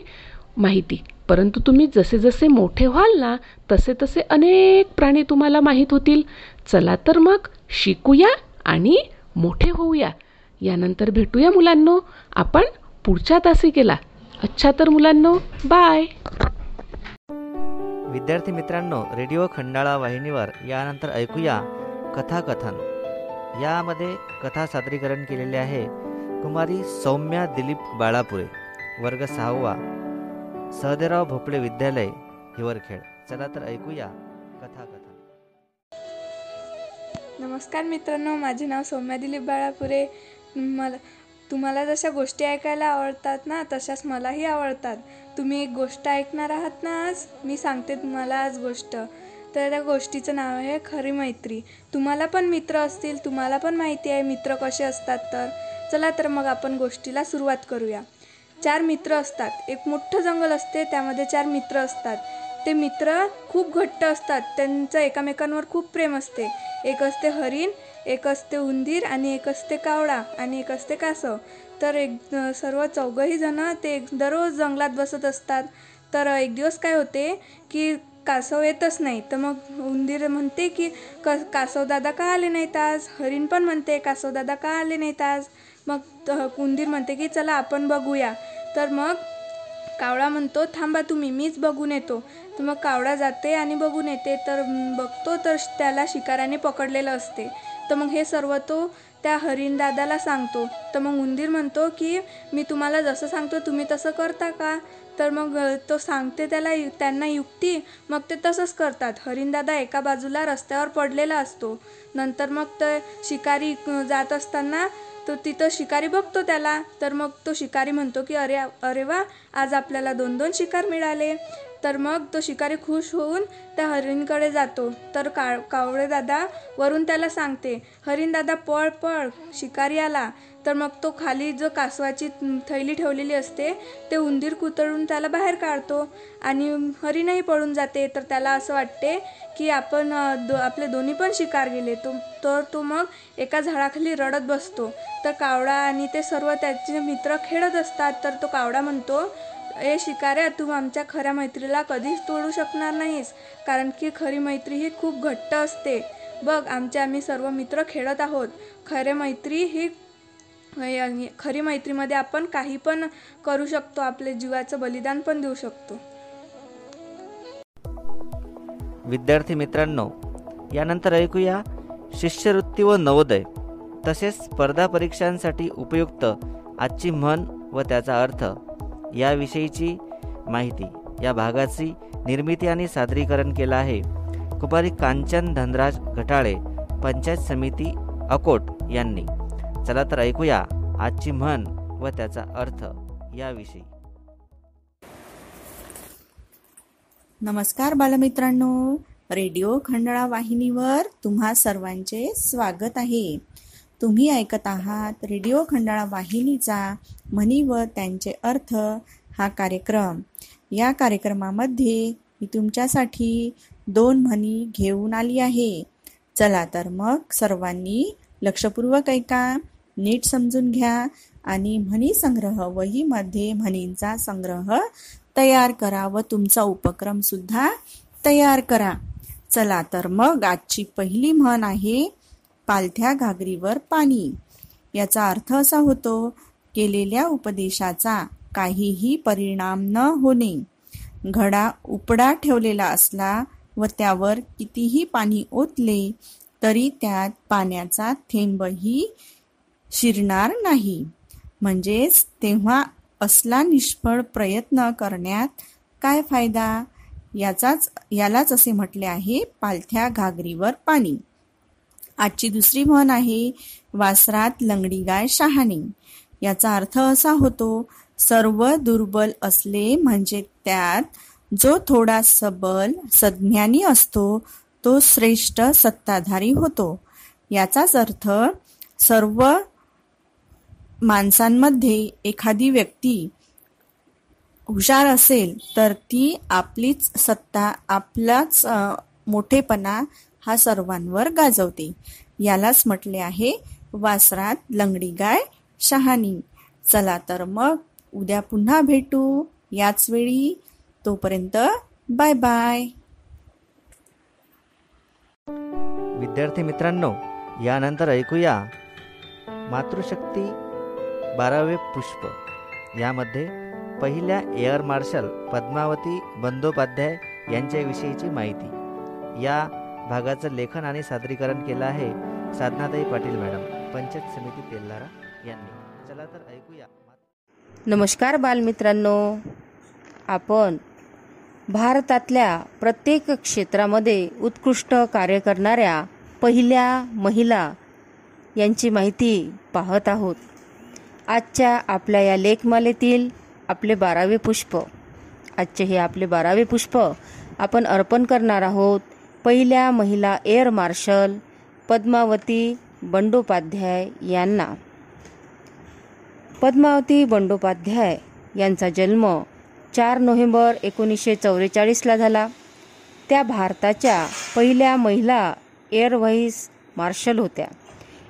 माहिती. परंतु तुम्ही जसे जसे मोठे व्हाल ना तसे तसे अनेक प्राणी तुम्हाला माहीत होतील. चला तर मग शिकूया आणि मोठे होऊया. यानंतर भेटूया मुलांनो. आपण पुढच्या तासिकेला. अच्छा तर मुलांनो बाय! विद्यार्थी मित्रांनो रेडिओ खंडाळा वाहिनीवर यानंतर ऐकूया कथाकथन. यामध्ये कथा सादरीकरण केलेले आहे कुमारी सौम्या दिलीप बाळापुरे वर्ग सहावा सहदेराव भोपळे विद्यालय हिवरखेड. चला तर ऐकूया कथाकथन. नमस्कार मित्रांनो माझे नाव सौम्या दिलीप बाळापुरे. मला तुम्हाला जशा गोष्टी ऐकायला आवडतात ना तशाच मलाही आवडतात. तुम्ही एक गोष्ट ऐकणार आहात ना आज? मी सांगते तुम्हाला आज गोष्ट. तर त्या गोष्टीचं नाव आहे खरी मैत्री. तुम्हाला पण मित्र असतील तुम्हाला पण माहिती आहे मित्र कसे असतात तर. चला तर मग आपण गोष्टीला सुरुवात करूया. चार मित्र असतात. एक मोठं जंगल असते त्यामध्ये चार मित्र असतात. ते मित्र खूप घट्ट असतात. त्यांचं एकामेकांवर खूप प्रेम असते. एक असते हरिण एक असते उंदीर आणि एक असते कावळा आणि एक असते कासव. तर एक सर्व चौघही जण ते दररोज जंगलात बसत असतात. तर एक दिवस काय होते की कासव येतच नाही. तर मग उंदीर म्हणते की क कासव दादा का आले नाहीत आज? हरिण पण म्हणते कासव दादा का आले नाहीत आज? मग उंदीर म्हणते की चला आपण बघूया. तर मग कावळा म्हणतो थांबा तुम्ही मीच बघून येतो. तर मग कावळा जाते आणि बघून येते. तर बघतो तर त्याला शिकाराने पकडलेलं असते. तर मग हे सर्व तो त्या हरिण दादाला सांगतो. तर मग उंदीर म्हणतो की मी तुम्हाला जसं सांगतो तुम्ही तसं करता का? तर मग तो सांगते त्याला त्यांना युक्ती. मग ते तसंच करतात. हरिणदादा एका बाजूला रस्त्यावर पडलेला असतो. नंतर मग ते शिकारी जात असताना तो तिथं शिकारी बघतो त्याला. तर मग तो शिकारी म्हणतो की अरे अरे वा आज आपल्याला दोन दोन शिकार मिळाले. तर मग तो शिकारी खुश होऊन त्या हरिणकडे जातो. तर का कावळे दादा वरून त्याला सांगते हरिण दादा पळ पळ शिकारी आला. तर मग तो खाली जो कासवाची थैली ठेवलेली असते ते उंदीर कुतळून त्याला बाहेर काढतो आणि हरिणही पळून जाते. तर त्याला असं वाटते की आपण दो आपले दोन्ही पण शिकार गेले. तो तर तो मग एका झाडाखाली रडत बसतो. तर कावळा आणि ते सर्व त्याचे मित्र खेळत असतात. तर तो कावडा म्हणतो ए शिकाऱ्या तू आमच्या खऱ्या मैत्रीला कधीच तोडू शकणार नाहीस. कारण की खरी मैत्री ही खूप घट्ट असते. बघ आमचे आम्ही सर्व मित्र खेळत आहोत. खरे मैत्री ही खरी मैत्रीमध्ये आपण काही पण करू शकतो. आपले जीवाचं बलिदान पण देऊ शकतो. विद्यार्थी मित्रांनो यानंतर ऐकूया शिष्यवृत्ती व नवोदय. तसेच स्पर्धा परीक्षांसाठी उपयुक्त आजची म्हण व त्याचा अर्थ. याविषयीची माहिती या भागाची निर्मिती आणि सादरीकरण केलं आहे. कुमारी कांचन धनराज घटाळे पंचायत समिती अकोट यांनी. चला तर ऐकूया आजची म्हण व त्याचा अर्थ याविषयी. नमस्कार बालमित्रांनो. रेडिओ खंडाळा वाहिनीवर तुम्हा सर्वांचे स्वागत आहे. तुम्ही ऐकत आहात रेडिओ खंडाळा वाहिनीचा म्हणी व त्यांचे अर्थ हा कार्यक्रम. या कार्यक्रमामध्ये मी तुमच्यासाठी दोन म्हणी घेऊन आली आहे. चला तर मग सर्वांनी लक्षपूर्वक ऐका नीट समजून घ्या आणि म्हणी संग्रह वहीमध्ये म्हणींचा संग्रह तयार करा व तुमचा उपक्रम सुद्धा तयार करा. चला तर मग आजची पहिली म्हण आहे पालथ्या घागरीवर पाणी. याचा अर्थ असा होतो केलेल्या उपदेशाचा काहीही परिणाम न होणे. घडा उपडा ठेवलेला असला व त्यावर कितीही पाणी ओतले तरी त्यात पाण्याचा थेंबही शिरणार नाही. म्हणजेच तेव्हा असला निष्फळ प्रयत्न करण्यात काय फायदा? याचाच यालाच असे म्हटले आहे पालथ्या घागरीवर पाणी. आजची दुसरी म्हण आहे वासरात लंगडी गाय शहाणी. याचा अर्थ असा होतो सर्व दुर्बल असले म्हणजे त्यात जो थोडा सबल सज्ञानी असतो तो श्रेष्ठ सत्ताधारी होतो. याचाच अर्थ सर्व माणसांमध्ये एखादी व्यक्ती हुशार असेल तर ती आपलीच सत्ता आपलाच मोठेपणा हा सर्वांवर गाजवते. यालाच म्हटले आहे वासरात लंगडी गाय शहाणी. चला तर मग उद्या पुन्हा भेटू. याच वेळी तोपर्यंत बाय बाय. विद्यार्थी मित्रांनो यानंतर ऐकूया मातृशक्ती बारावे पुष्प. यामध्ये पहिल्या एअर मार्शल पद्मावती बंदोपाध्याय यांच्याविषयीची माहिती. या भागाचं लेखन आणि सादरीकरण केलं आहे साधनाताई पाटील मॅडम पंचायत समिती तेल्लारा यांनी. चला तर ऐकूया. नमस्कार बालमित्रांनो. आपण भारतातल्या प्रत्येक क्षेत्रामध्ये उत्कृष्ट कार्य करणाऱ्या पहिल्या महिला यांची माहिती पाहत आहोत. आजच्या आपल्या या लेखमालेतील आपले बारावे पुष्प. आजचे हे आपले बारावे पुष्प आपण अर्पण करणार आहोत पहिल्या महिला एअर मार्शल पद्मावती बंडोपाध्याय यांना. पद्मावती बंडोपाध्याय यांचा जन्म चार नोव्हेंबर एकोणीसशे चौवेचाळीसला झाला. त्या भारताच्या पहिल्या महिला एअर व्हाईस मार्शल होत्या.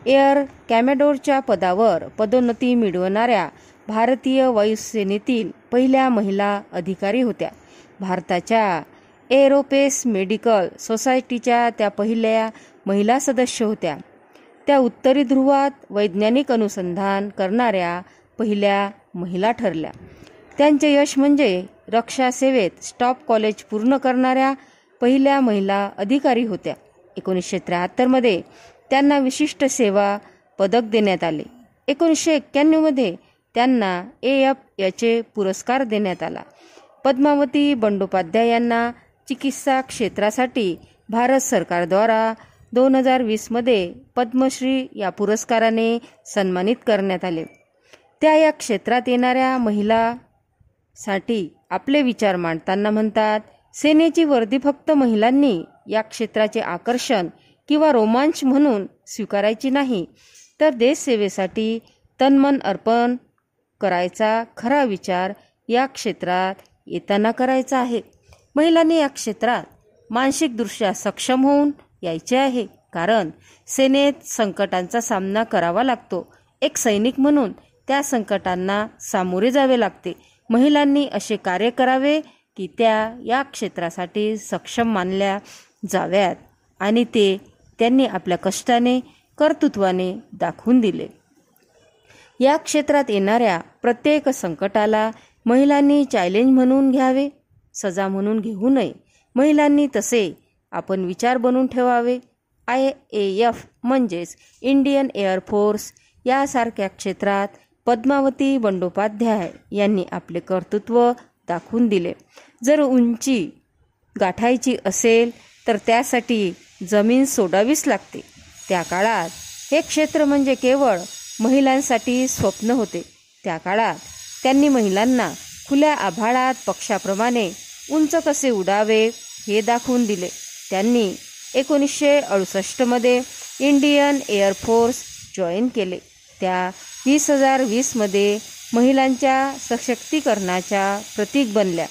एअर कॅमेडोरच्या पदावर पदोन्नती मिळवणाऱ्या भारतीय वायुसेनेतील पहिल्या महिला अधिकारी होत्या. भारताच्या एरोपेस मेडिकल सोसायटीच्या त्या पहिल्या महिला सदस्य होत्या. त्या उत्तरी ध्रुवात वैज्ञानिक अनुसंधान करणाऱ्या पहिल्या महिला ठरल्या. त्यांचे यश म्हणजे रक्षा सेवेत स्टॉप कॉलेज पूर्ण करणाऱ्या पहिल्या महिला अधिकारी होत्या. एकोणीसशे त्र्याहत्तरमध्ये त्यांना विशिष्ट सेवा पदक देण्यात आले. एकोणीसशे एक्क्याण्णवमध्ये त्यांना ए एफ याचे पुरस्कार देण्यात आला. पद्मावती बंडोपाध्याय यांना चिकित्सा क्षेत्रासाठी भारत सरकारद्वारा दोन हजार वीसमध्ये पद्मश्री या पुरस्काराने सन्मानित करण्यात आले. त्या या क्षेत्रात येणाऱ्या महिलासाठी आपले विचार मांडताना म्हणतात सेनेची वर्दी फक्त महिलांनी या क्षेत्राचे आकर्षण किंवा रोमांच म्हणून स्वीकारायची नाही तर देशसेवेसाठी तनमन अर्पण करायचा खरा विचार या क्षेत्रात येताना करायचा आहे. महिलांनी या क्षेत्रात मानसिकदृष्ट्या सक्षम होऊन यायचे आहे. कारण सेनेत संकटांचा सामना करावा लागतो. एक सैनिक म्हणून त्या संकटांना सामोरे जावे लागते. महिलांनी असे कार्य करावे की त्या या क्षेत्रासाठी सक्षम मानल्या जाव्यात आणि ते त्यांनी आपल्या कष्टाने कर्तृत्वाने दाखवून दिले. या क्षेत्रात येणाऱ्या प्रत्येक संकटाला महिलांनी चॅलेंज म्हणून घ्यावे. सजा म्हणून घेऊ नये. महिलांनी तसे आपण विचार बनवून ठेवावे. आय ए एफ म्हणजेच इंडियन एअरफोर्स यासारख्या क्षेत्रात पद्मावती बंडोपाध्याय यांनी आपले कर्तृत्व दाखवून दिले. जर उंची गाठायची असेल तर त्यासाठी जमीन सोडावीच लागते. त्या काळात हे क्षेत्र म्हणजे केवळ महिलांसाठी स्वप्न होते. त्या काळात त्यांनी महिलांना खुल्या आभाळात पक्षाप्रमाणे उंच कसे उडावे हे दाखवून दिले. त्यांनी एकोणीसशे अडुसष्टमध्ये इंडियन एअरफोर्स जॉईन केले. त्या वीस हजार वीसमध्ये महिलांच्या सशक्तीकरणाच्या प्रतीक बनल्या.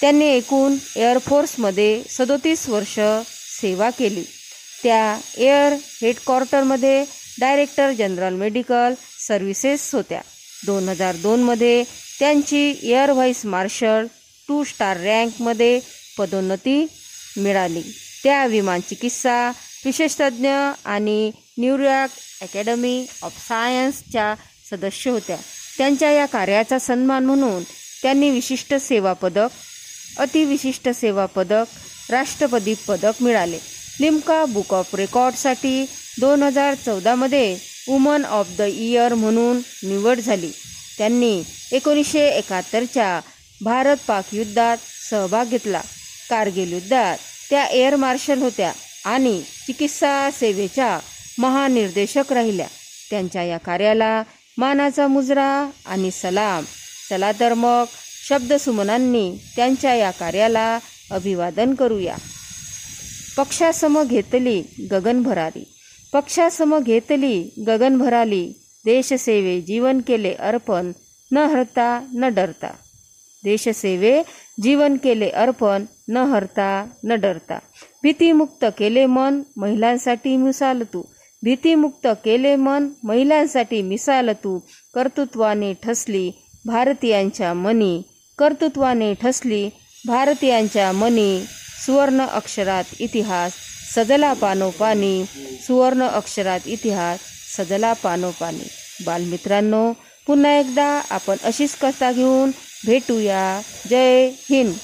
त्यांनी एकूण एअरफोर्समध्ये सदोतीस वर्ष सेवा केली. त्या एअर हेडक्वार्टरमध्ये डायरेक्टर जनरल मेडिकल सर्व्हिसेस होत्या. दोन हजार दोनमध्ये त्यांची air vice marshal two star रँकमध्ये पदोन्नती मिळाली. त्या विमान चिकित्सा विशेषतज्ञ आणि न्यूयॉर्क अकॅडमी ऑफ सायन्सच्या सदस्य होत्या. त्यांच्या या कार्याचा सन्मान म्हणून त्यांनी विशिष्ट सेवा पदक अतिविशिष्ट सेवा पदक राष्ट्रपती पदक मिळाले. लिम्का बुक ऑफ रेकॉर्डसाठी दोन हजार चौदामध्ये वुमन ऑफ द इयर म्हणून निवड झाली. त्यांनी एकोणीसशे एकाहत्तरच्या भारत पाक युद्धात सहभाग घेतला. कारगिल युद्धात त्या एअर मार्शल होत्या आणि चिकित्सा सेवेच्या महानिर्देशक राहिल्या. त्यांच्या या कार्याला मानाचा मुजरा आणि सलाम चला तर मग शब्दसुमनांनी त्यांच्या या कार्याला अभिवादन करूया. पक्षासम घेतली गगनभराली पक्षासम घेतली गगनभराली देशसेवे जीवन केले अर्पण. न हरता न डरता. देशसेवे जीवन केले अर्पण न हरता न डरता. भीतीमुक्त केले मन महिलांसाठी मिसाल तू. भीतीमुक्त केले मन महिलांसाठी मिसाल तू. कर्तृत्वाने ठसली भारतीयांच्या मनी. कर्तृत्वाने ठसली भारतीयांच्या मनी. सुवर्ण अक्षरात इतिहास सजला पानोपानी सुवर्ण अक्षरात इतिहास सजला पानोपानी बालमित्रांनो पुन्हा एकदा आपण अशीच कथा घेऊन भेटूया. जय हिंद.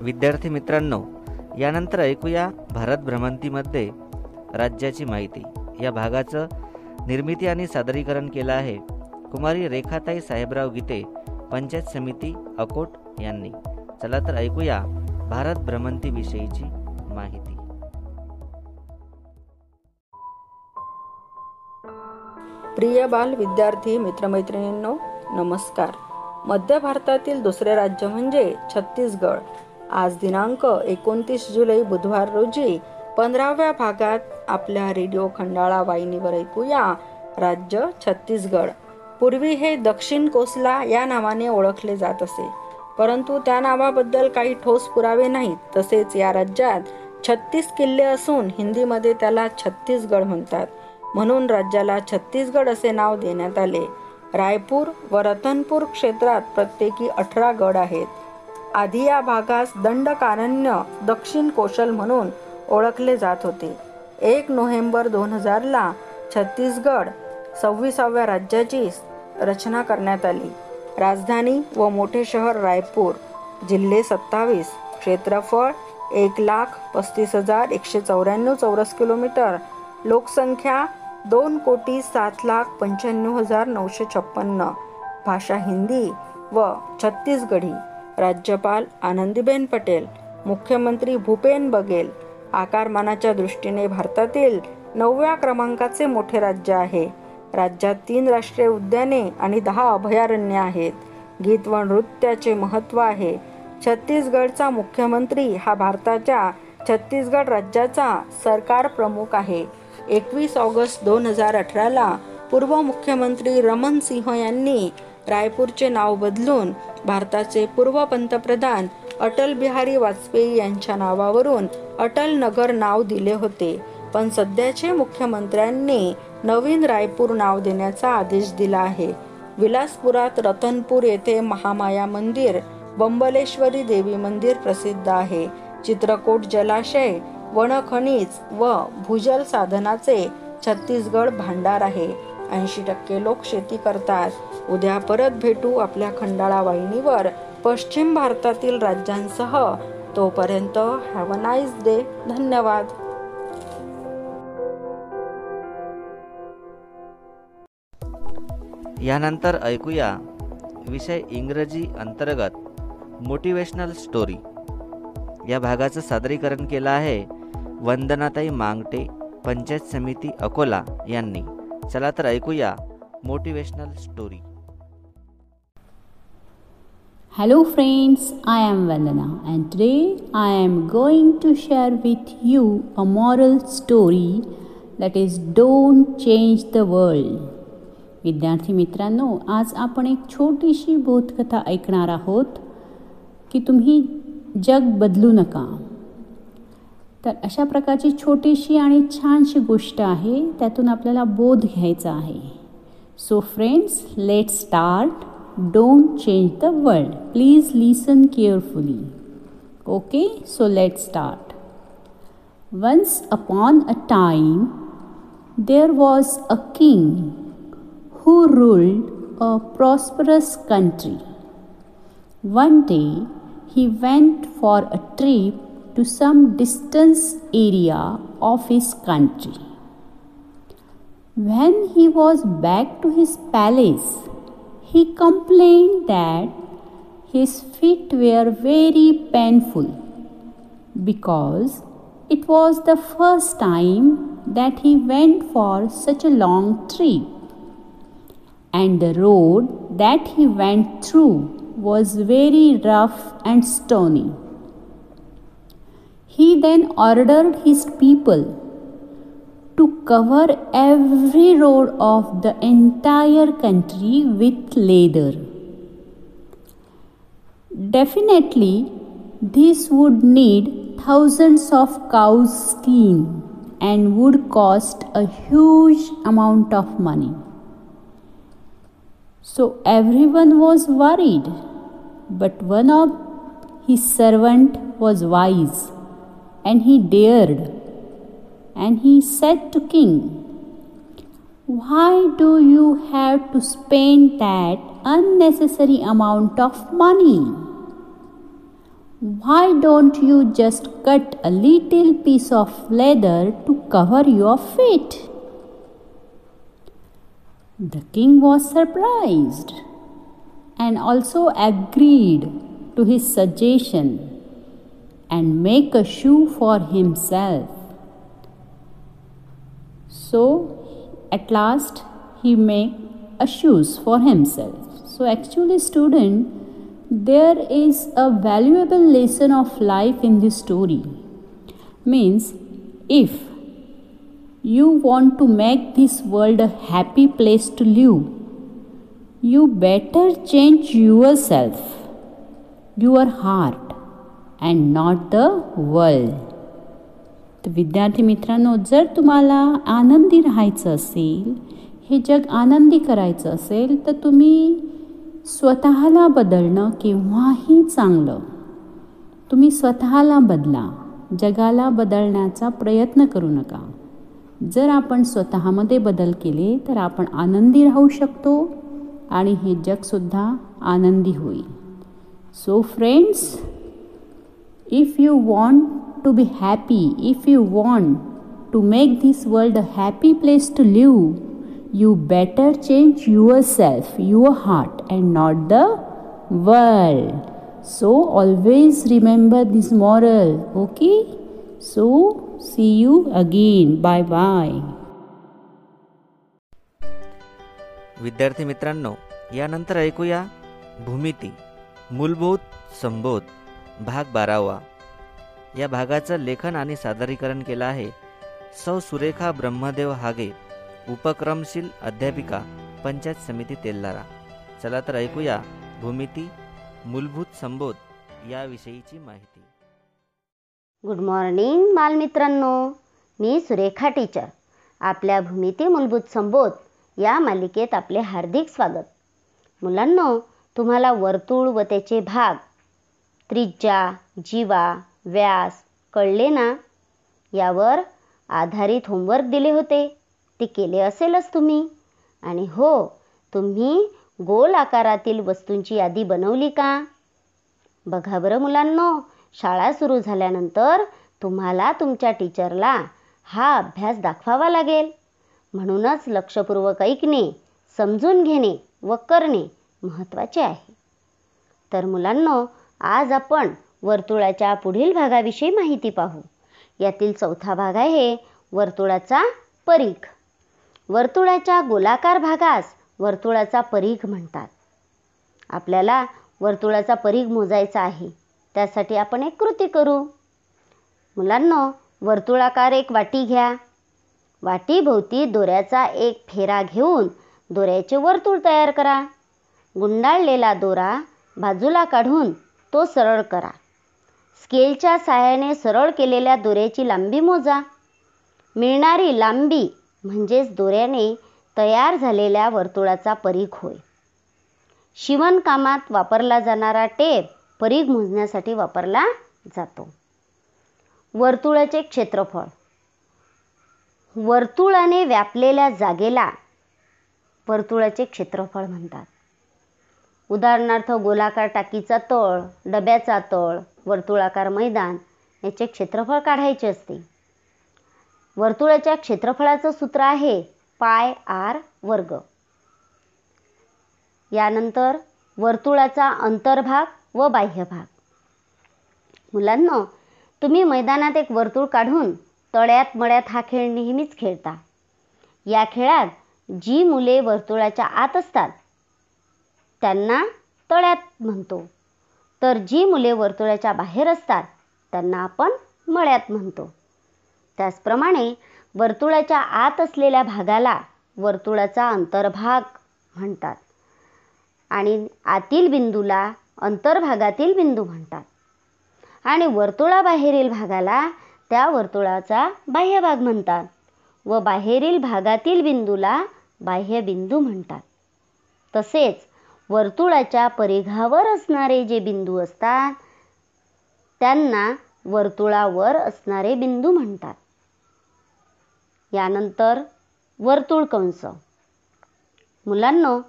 विद्यार्थी मित्रांनो यानंतर ऐकूया भारत भ्रमंतीमध्ये राज्याची माहिती. या भागाचं निर्मिती आणि सादरीकरण केलं आहे कुमारी रेखाताई साहेबराव गीते पंचायत समिती अकोट यांनी. चला तर ऐकूया भारत भ्रमंतीविषयीची माहिती. प्रिय बाल विद्यार्थी मित्रमैत्रिणींनो नमस्कार. मध्य भारतातील दुसरे राज्य म्हणजे छत्तीसगड. आज दिनांक एकोणतीस जुलै बुधवार रोजी पंधराव्या भागात आपल्या रेडिओ खंडाळा वाहिनीवर ऐकूया राज्य छत्तीसगड. पूर्वी हे दक्षिण कोसला या नावाने ओळखले जात असे. परंतु त्या नावाबद्दल काही ठोस पुरावे नाहीत. तसेच या राज्यात छत्तीस किल्ले असून हिंदीमध्ये त्याला छत्तीसगड म्हणतात. म्हणून राज्याला छत्तीसगड असे नाव देण्यात आले. रायपूर व रतनपूर क्षेत्रात प्रत्येकी अठरा गड आहेत. आधी या भागास दंडकारण्य दक्षिण कोशल म्हणून ओळखले जात होते. एक नोव्हेंबर दोन हजारला छत्तीसगड सव्वीसाव्या राज्याची रचना करण्यात आली. राजधानी व मोठे शहर रायपूर जिल्हे सत्तावीस क्षेत्रफळ एक लाख पस्तीस हजार एकशे चौऱ्याण्णव चौरस किलोमीटर लोकसंख्या दोन कोटी सात लाख पंच्याण्णव हजार नऊशे छप्पन्न. भाषा हिंदी व छत्तीसगढी. राज्यपाल आनंदीबेन पटेल मुख्यमंत्री भूपेन बघेल. आकारमानाच्या दृष्टीने भारतातील नवव्या क्रमांकाचे मोठे राज्य आहे. राज्यात तीन राष्ट्रीय उद्याने आणि दहा अभयारण्य आहेत. गीत व नृत्याचे महत्त्व आहे. छत्तीसगडचा मुख्यमंत्री हा भारताच्या छत्तीसगड राज्याचा सरकार प्रमुख आहे. एकवीस ऑगस्ट दोन हजार अठराला पूर्व मुख्यमंत्री रमन सिंह यांनी रायपूरचे नाव बदलून भारताचे पूर्व पंतप्रधान अटल बिहारी वाजपेयी यांच्या नावावरून अटल नगर नाव दिले होते. पण सध्याचे मुख्यमंत्र्यांनी नवीन रायपूर नाव देण्याचा आदेश दिला आहे. विलासपुरात रतनपूर येथे महामाया मंदिर बंबलेश्वरी देवी मंदिर प्रसिद्ध आहे. चित्रकोट जलाशय वनखनिज व भूजल साधनाचे छत्तीसगड भांडार आहे. ऐंशी टक्के लोक शेती करतात. उद्या परत भेटू आपल्या खंडाळा वाहिनीवर पश्चिम भारतातील राज्यांसह. तोपर्यंत हॅव अ नाईस डे धन्यवाद. यानंतर ऐकूया विषय इंग्रजी अंतर्गत मोटिवेशनल स्टोरी या भागाचं सादरीकरण केलं आहे वंदनाताई मांगटे पंचायत समिती अकोला यांनी. चला तर ऐकूया motivational story. Hello friends I am Vandana and today I am going to share with you a moral story that is don't change the world विद्यार्थी मित्रांनो आज आपण एक छोटीशी बोधकथा ऐकणार आहोत की तुम्ही जग बदलू नका. तर अशा प्रकारची छोटीशी आणि छानशी गोष्ट आहे त्यातून आपल्याला बोध घ्यायचा आहे. So friends let start don't change the world please listen carefully okay so let start once upon a time there was a king who ruled a prosperous country One day he went for a trip to some distant area of his country. When he was back to his palace, he complained that his feet were very painful because it was the first time that he went for such a long trip and the road that he went through was very rough and stony. He then ordered his people to cover every road of the entire country with leather. Definitely, this would need thousands of cows' skin and would cost a huge amount of money. So everyone was worried, but one of his servant was wise, and he dared, and he said to king, "Why do you have to spend that unnecessary amount of money? Why don't you just cut a little piece of leather to cover your feet?" The king was surprised and also agreed to his suggestion and make a shoe for himself. So at last he made a shoes for himself. So actually student there is a valuable lesson of life in this story. Means if you want to make this world a happy place to live, you better change yourself, your heart, and not the world तर विद्यार्थी मित्रांनो जर तुम्हाला आनंदी राहायचं असेल हे जग आनंदी करायचं असेल तर तुम्ही स्वतःला बदलणं केव्हाही चांगलं. तुम्ही स्वतःला बदला. जगाला बदलण्याचा प्रयत्न करू नका. जर आपण स्वतःमध्ये बदल केले तर आपण आनंदी राहू शकतो आणि हे जगसुद्धा आनंदी होईल. So friends If you want to be happy if you want to make this world a happy place to live you better change yourself, your heart, and not the world. So, always remember this moral, okay? So, see you again. Bye bye. विद्यार्थी मित्रांनो यानंतर ऐकूया भूमिती मूलभूत संबोध भाग बारावा. या भागाचं लेखन आणि सादरीकरण केलं आहे सौ सुरेखा ब्रह्मदेव हागे उपक्रमशील अध्यापिका पंचायत समिती तेल्लारा चला तर ऐकूया भूमिती मूलभूत संबोध याविषयीची माहिती. गुड मॉर्निंग बालमित्रांनो मी सुरेखा टीचर आपल्या भूमिती मूलभूत संबोध या मालिकेत आपले हार्दिक स्वागत. मुलांनो तुम्हाला वर्तुळ व त्याचे भाग त्रिज्या जीवा व्यास कळले ना? यावर आधारित होमवर्क दिले होते. ते केले असेलच तुम्ही. आणि हो तुम्ही गोल आकारातील वस्तूंची यादी बनवली का? बघा बरं मुलांनो शाळा सुरू झाल्यानंतर तुम्हाला तुमच्या टीचरला हा अभ्यास दाखवावा लागेल. म्हणूनच लक्षपूर्वक ऐकणे समजून घेणे व करणे महत्त्वाचे आहे. तर मुलांनो आज आपण वर्तुळाच्या पुढील भागाविषयी माहिती पाहू. यातील चौथा भाग आहे वर्तुळाचा परीख वर्तुळाच्या गोलाकार भागास वर्तुळाचा परीघ म्हणतात. आपल्याला वर्तुळाचा परीघ मोजायचा आहे. त्यासाठी आपण एक कृती करू. मुलांनो वर्तुळाकार एक वाटी घ्या. वाटीभोवती दोऱ्याचा एक फेरा घेऊन दोऱ्याचे वर्तुळ तयार करा. गुंडाळलेला दोरा बाजूला काढून तो सरळ करा. स्केलच्या सहाय्याने सरळ केलेल्या दोऱ्याची लांबी मोजा. मिळणारी लांबी म्हणजेच दोऱ्याने तयार झालेल्या वर्तुळाचा परीघ होय. शिवणकामात वापरला जाणारा टेप परीघ मोजण्यासाठी वापरला जातो. वर्तुळाचे क्षेत्रफळ. वर्तुळाने व्यापलेल्या जागेला वर्तुळाचे क्षेत्रफळ म्हणतात. उदाहरणार्थ गोलाकार टाकीचा तळ डब्याचा तळ वर्तुळाकार मैदान याचे क्षेत्रफळ काढायचे असते. वर्तुळाच्या क्षेत्रफळाचं सूत्र आहे पाय आर वर्ग. यानंतर वर्तुळाचा अंतर्भाग व बाह्यभाग. मुलांना तुम्ही मैदानात एक वर्तुळ काढून तळ्यात मळ्यात हा खेळ नेहमीच खेळता. या खेळात जी मुले वर्तुळाच्या आत असतात त्यांना तळ्यात म्हणतो. तर जी मुले वर्तुळाच्या बाहेर असतात त्यांना आपण मळ्यात म्हणतो. त्याचप्रमाणे वर्तुळाच्या आत असलेल्या भागाला वर्तुळाचा अंतर्भाग म्हणतात. आणि आतील बिंदूला अंतर्भागातील बिंदू म्हणतात. आणि वर्तुळाबाहेरील भागाला त्या वर्तुळाचा बाह्यभाग म्हणतात व बाहेरील भागातील बिंदूला बाह्यबिंदू म्हणतात. तसेच वर्तुळाच्या परिघावर असणारे जे बिंदू असतात त्यांना वर्तुळावर असणारे बिंदू म्हणतात. यानंतर वर्तुळ कंस. मुलांनो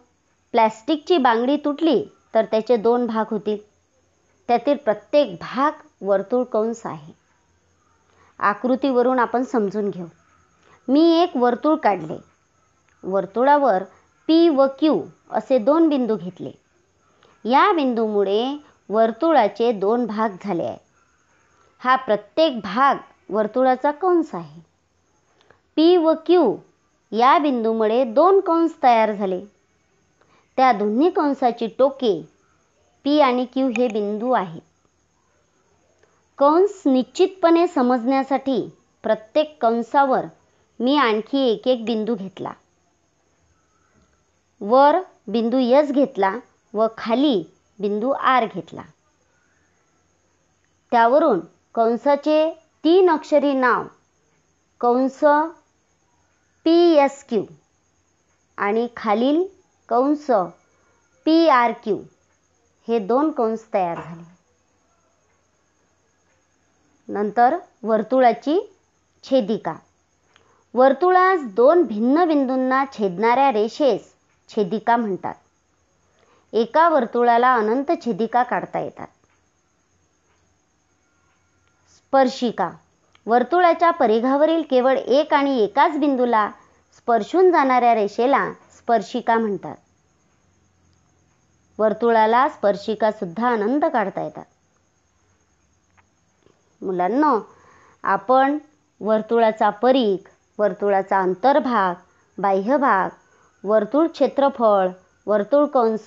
प्लॅस्टिकची बांगडी तुटली तर त्याचे दोन भाग होतील. त्यातील प्रत्येक भाग वर्तुळ कंस आहे. आकृतीवरून आपण समजून घेऊ. मी एक वर्तुळ काढले. वर्तुळावर पी व क्यू असे दोन बिंदू घेतले. या बिंदूमुळे वर्तुळाचे दोन भाग झाले आहे हा प्रत्येक भाग वर्तुळाचा कंस आहे. पी व क्यू या बिंदूमुळे दोन कंस तयार झाले. त्या दोन्ही कंसाची टोके पी आणि क्यू हे बिंदू आहेत. कंस निश्चितपणे समजण्यासाठी प्रत्येक कंसावर मी आणखी एक एक बिंदू घेतला. वर बिंदू यस घेतला व खाली बिंदू आर घेतला. त्यावरून कंसाचे तीन अक्षरी नाव कंस पी एस क्यू आणि खालील कंस पी आर क्यू हे दोन कंस तयार झाले. नंतर वर्तुळाची छेदिका. वर्तुळास दोन भिन्न बिंदूंना छेदणाऱ्या रेषेस छेदिका म्हणतात. एका वर्तुळाला अनंत छेदिका काढता येतात. स्पर्शिका. वर्तुळाच्या परिघावरील केवळ एक आणि एकाच बिंदूला स्पर्शून जाणाऱ्या रेषेला स्पर्शिका म्हणतात. वर्तुळाला स्पर्शिका सुद्धा अनंत काढता येतात. मुलांना आपण वर्तुळाचा परीघ वर्तुळाचा अंतर्भाग बाह्यभाग वर्तुळ क्षेत्रफळ वर्तुळ कंस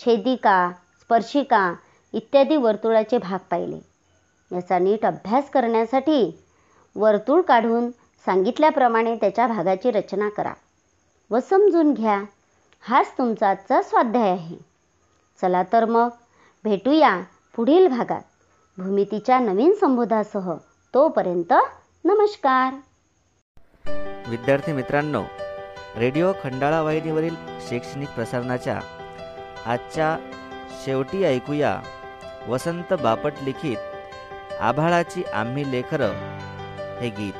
छेदिका स्पर्शिका इत्यादी वर्तुळाचे भाग पाहिले. याचा नीट अभ्यास करण्यासाठी वर्तुळ काढून सांगितल्याप्रमाणे त्याच्या भागाची रचना करा व समजून घ्या. हाच तुमचा आजचा स्वाध्याय आहे. चला तर मग भेटूया पुढील भागात. भूमितीच्या नवीन संबोधासह तोपर्यंत नमस्कार. विद्यार्थी मित्रांनो रेडिओ खंडाळा वाहिनीवरील शैक्षणिक प्रसारणाच्या आजच्या शेवटी ऐकूया वसंत बापट लिखित आभाळाची आम्ही लेखरं हे गीत.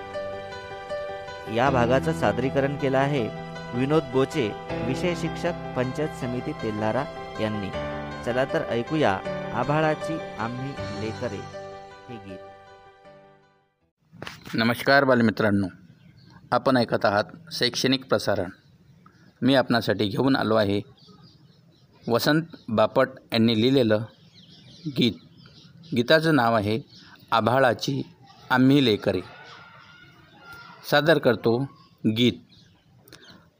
या भागाचं सादरीकरण केलं आहे विनोद बोचे विषय शिक्षक पंचायत समिती तेल्हारा यांनी. चला तर ऐकूया आभाळाची आम्ही लेकरे हे गीत. नमस्कार बालमित्रांनो. आपण ऐकत आहात शैक्षणिक प्रसारण. मी आपणासाठी घेऊन आलो आहे. वसंत बापट यांनी लिहिलेलं गीत. गीताचं नाव आहे आभाळाची आम्ही लेकरे सादर करतो गीत.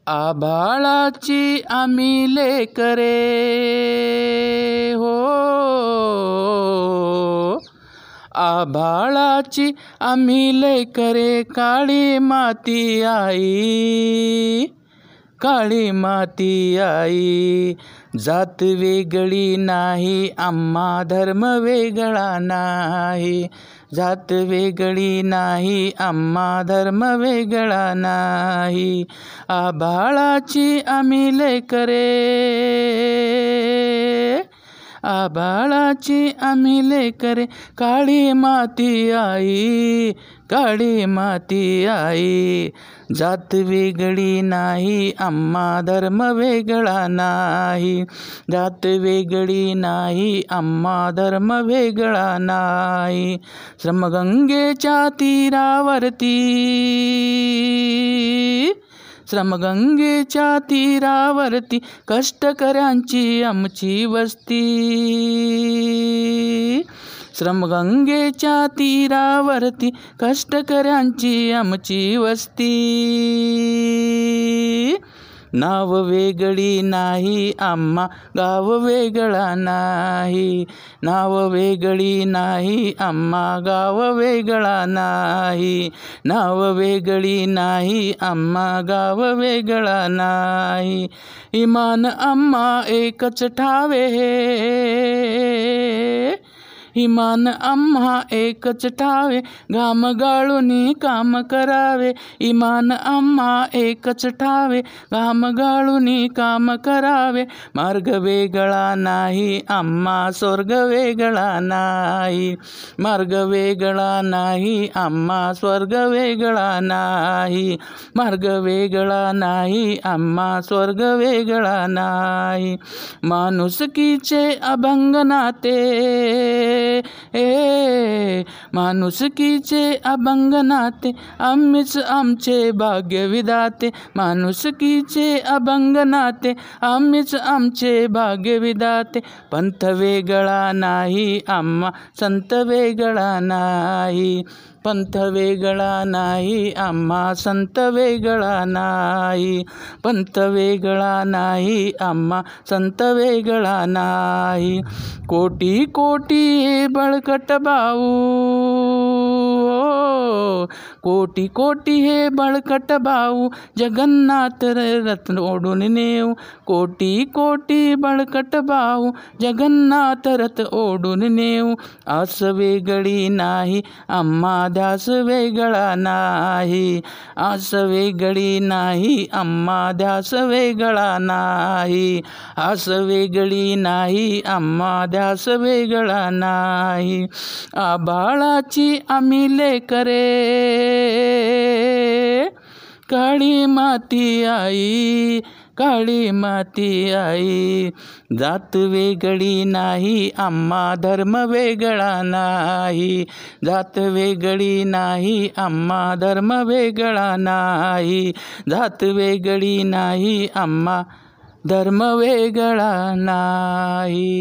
आभाळाची आम्ही लेकरे हो आभाळाची आम्ही लेकरे काळी माती आई. काळी माती आई जात वेगळी नाही आम्हा धर्म वेगळा नाही. जात वेगळी नाही आम्हा धर्म वेगळा नाही. आबाळाची आम्ही लेकरे आबाळाची आम्ही लेकरे काळी माती आई काळी माती आई. जात वेगळी नाही आम्हा धर्म वेगळा नाही. जात वेगळी नाही आम्हा धर्म वेगळा नाही. श्रमगंगेच्या तीरावरती श्रमगंगेच्या तीरावरती कष्टकऱ्यांची आमची वस्ती. श्रमगंगेच्या तीरावरती कष्टकऱ्यांची आमची वस्ती. नाव वेगळी नाही आम्हा गाव वेगळा नाही नाव वेगळी नाही आम्हा गाव वेगळा नाही नाव वेगळी नाही आम्हा गाव वेगळा नाही इमान आम्हा एकच ठावे इमान आम्हा एकच ठावे घाम गाळून काम करावे. इमान आम्हा एकच ठावे घाम गाळून काम करावे. मार्ग वेगळा नाही आम्हा स्वर्ग वेगळा नाही. मार्ग वेगळा नाही आम्हा स्वर्ग वेगळा नाही. मार्ग वेगळा नाही आम्हा स्वर्ग वेगळा नाही. माणुसकीचे अभंग नाते. ए माणुसकीचे अभंग नाते आम्हीच आमचे भाग्य विधाते. माणुसकीचे अभंग नाते आम्हीच आमचे भाग्य विधाते. पंथ वेगळा नाही आम्हा संत वेगळा नाही. पंथ वेगळा नाही आम्हा संत वेगळा नाही पंथ वेगळा नाही आम्हा संत वेगळा नाही कोटी कोटी बळकट भाऊ कोटी कोटी हे बळकट भाऊ जगन्नाथ रत्न ओढून नेऊ. कोटी कोटी बळकट भाऊ जगन्नाथ रथ ओढून नेऊ. आस वेगळी नाही आम्हा ध्यास वेगळा नाही. आस वेगळी नाही आम्हा ध्यास वेगळा नाही. आस वेगळी नाही आम्हा ध्यास वेगळा नाही. आबाळाची आम्ही लेकरे काळी माती आई काळी माती आई जात वेगळी नाही आम्हा धर्म वेगळा नाही. जात वेगळी नाही आम्हा धर्म वेगळा नाही. जात वेगळी नाही आम्हा धर्म वेगळा नाही.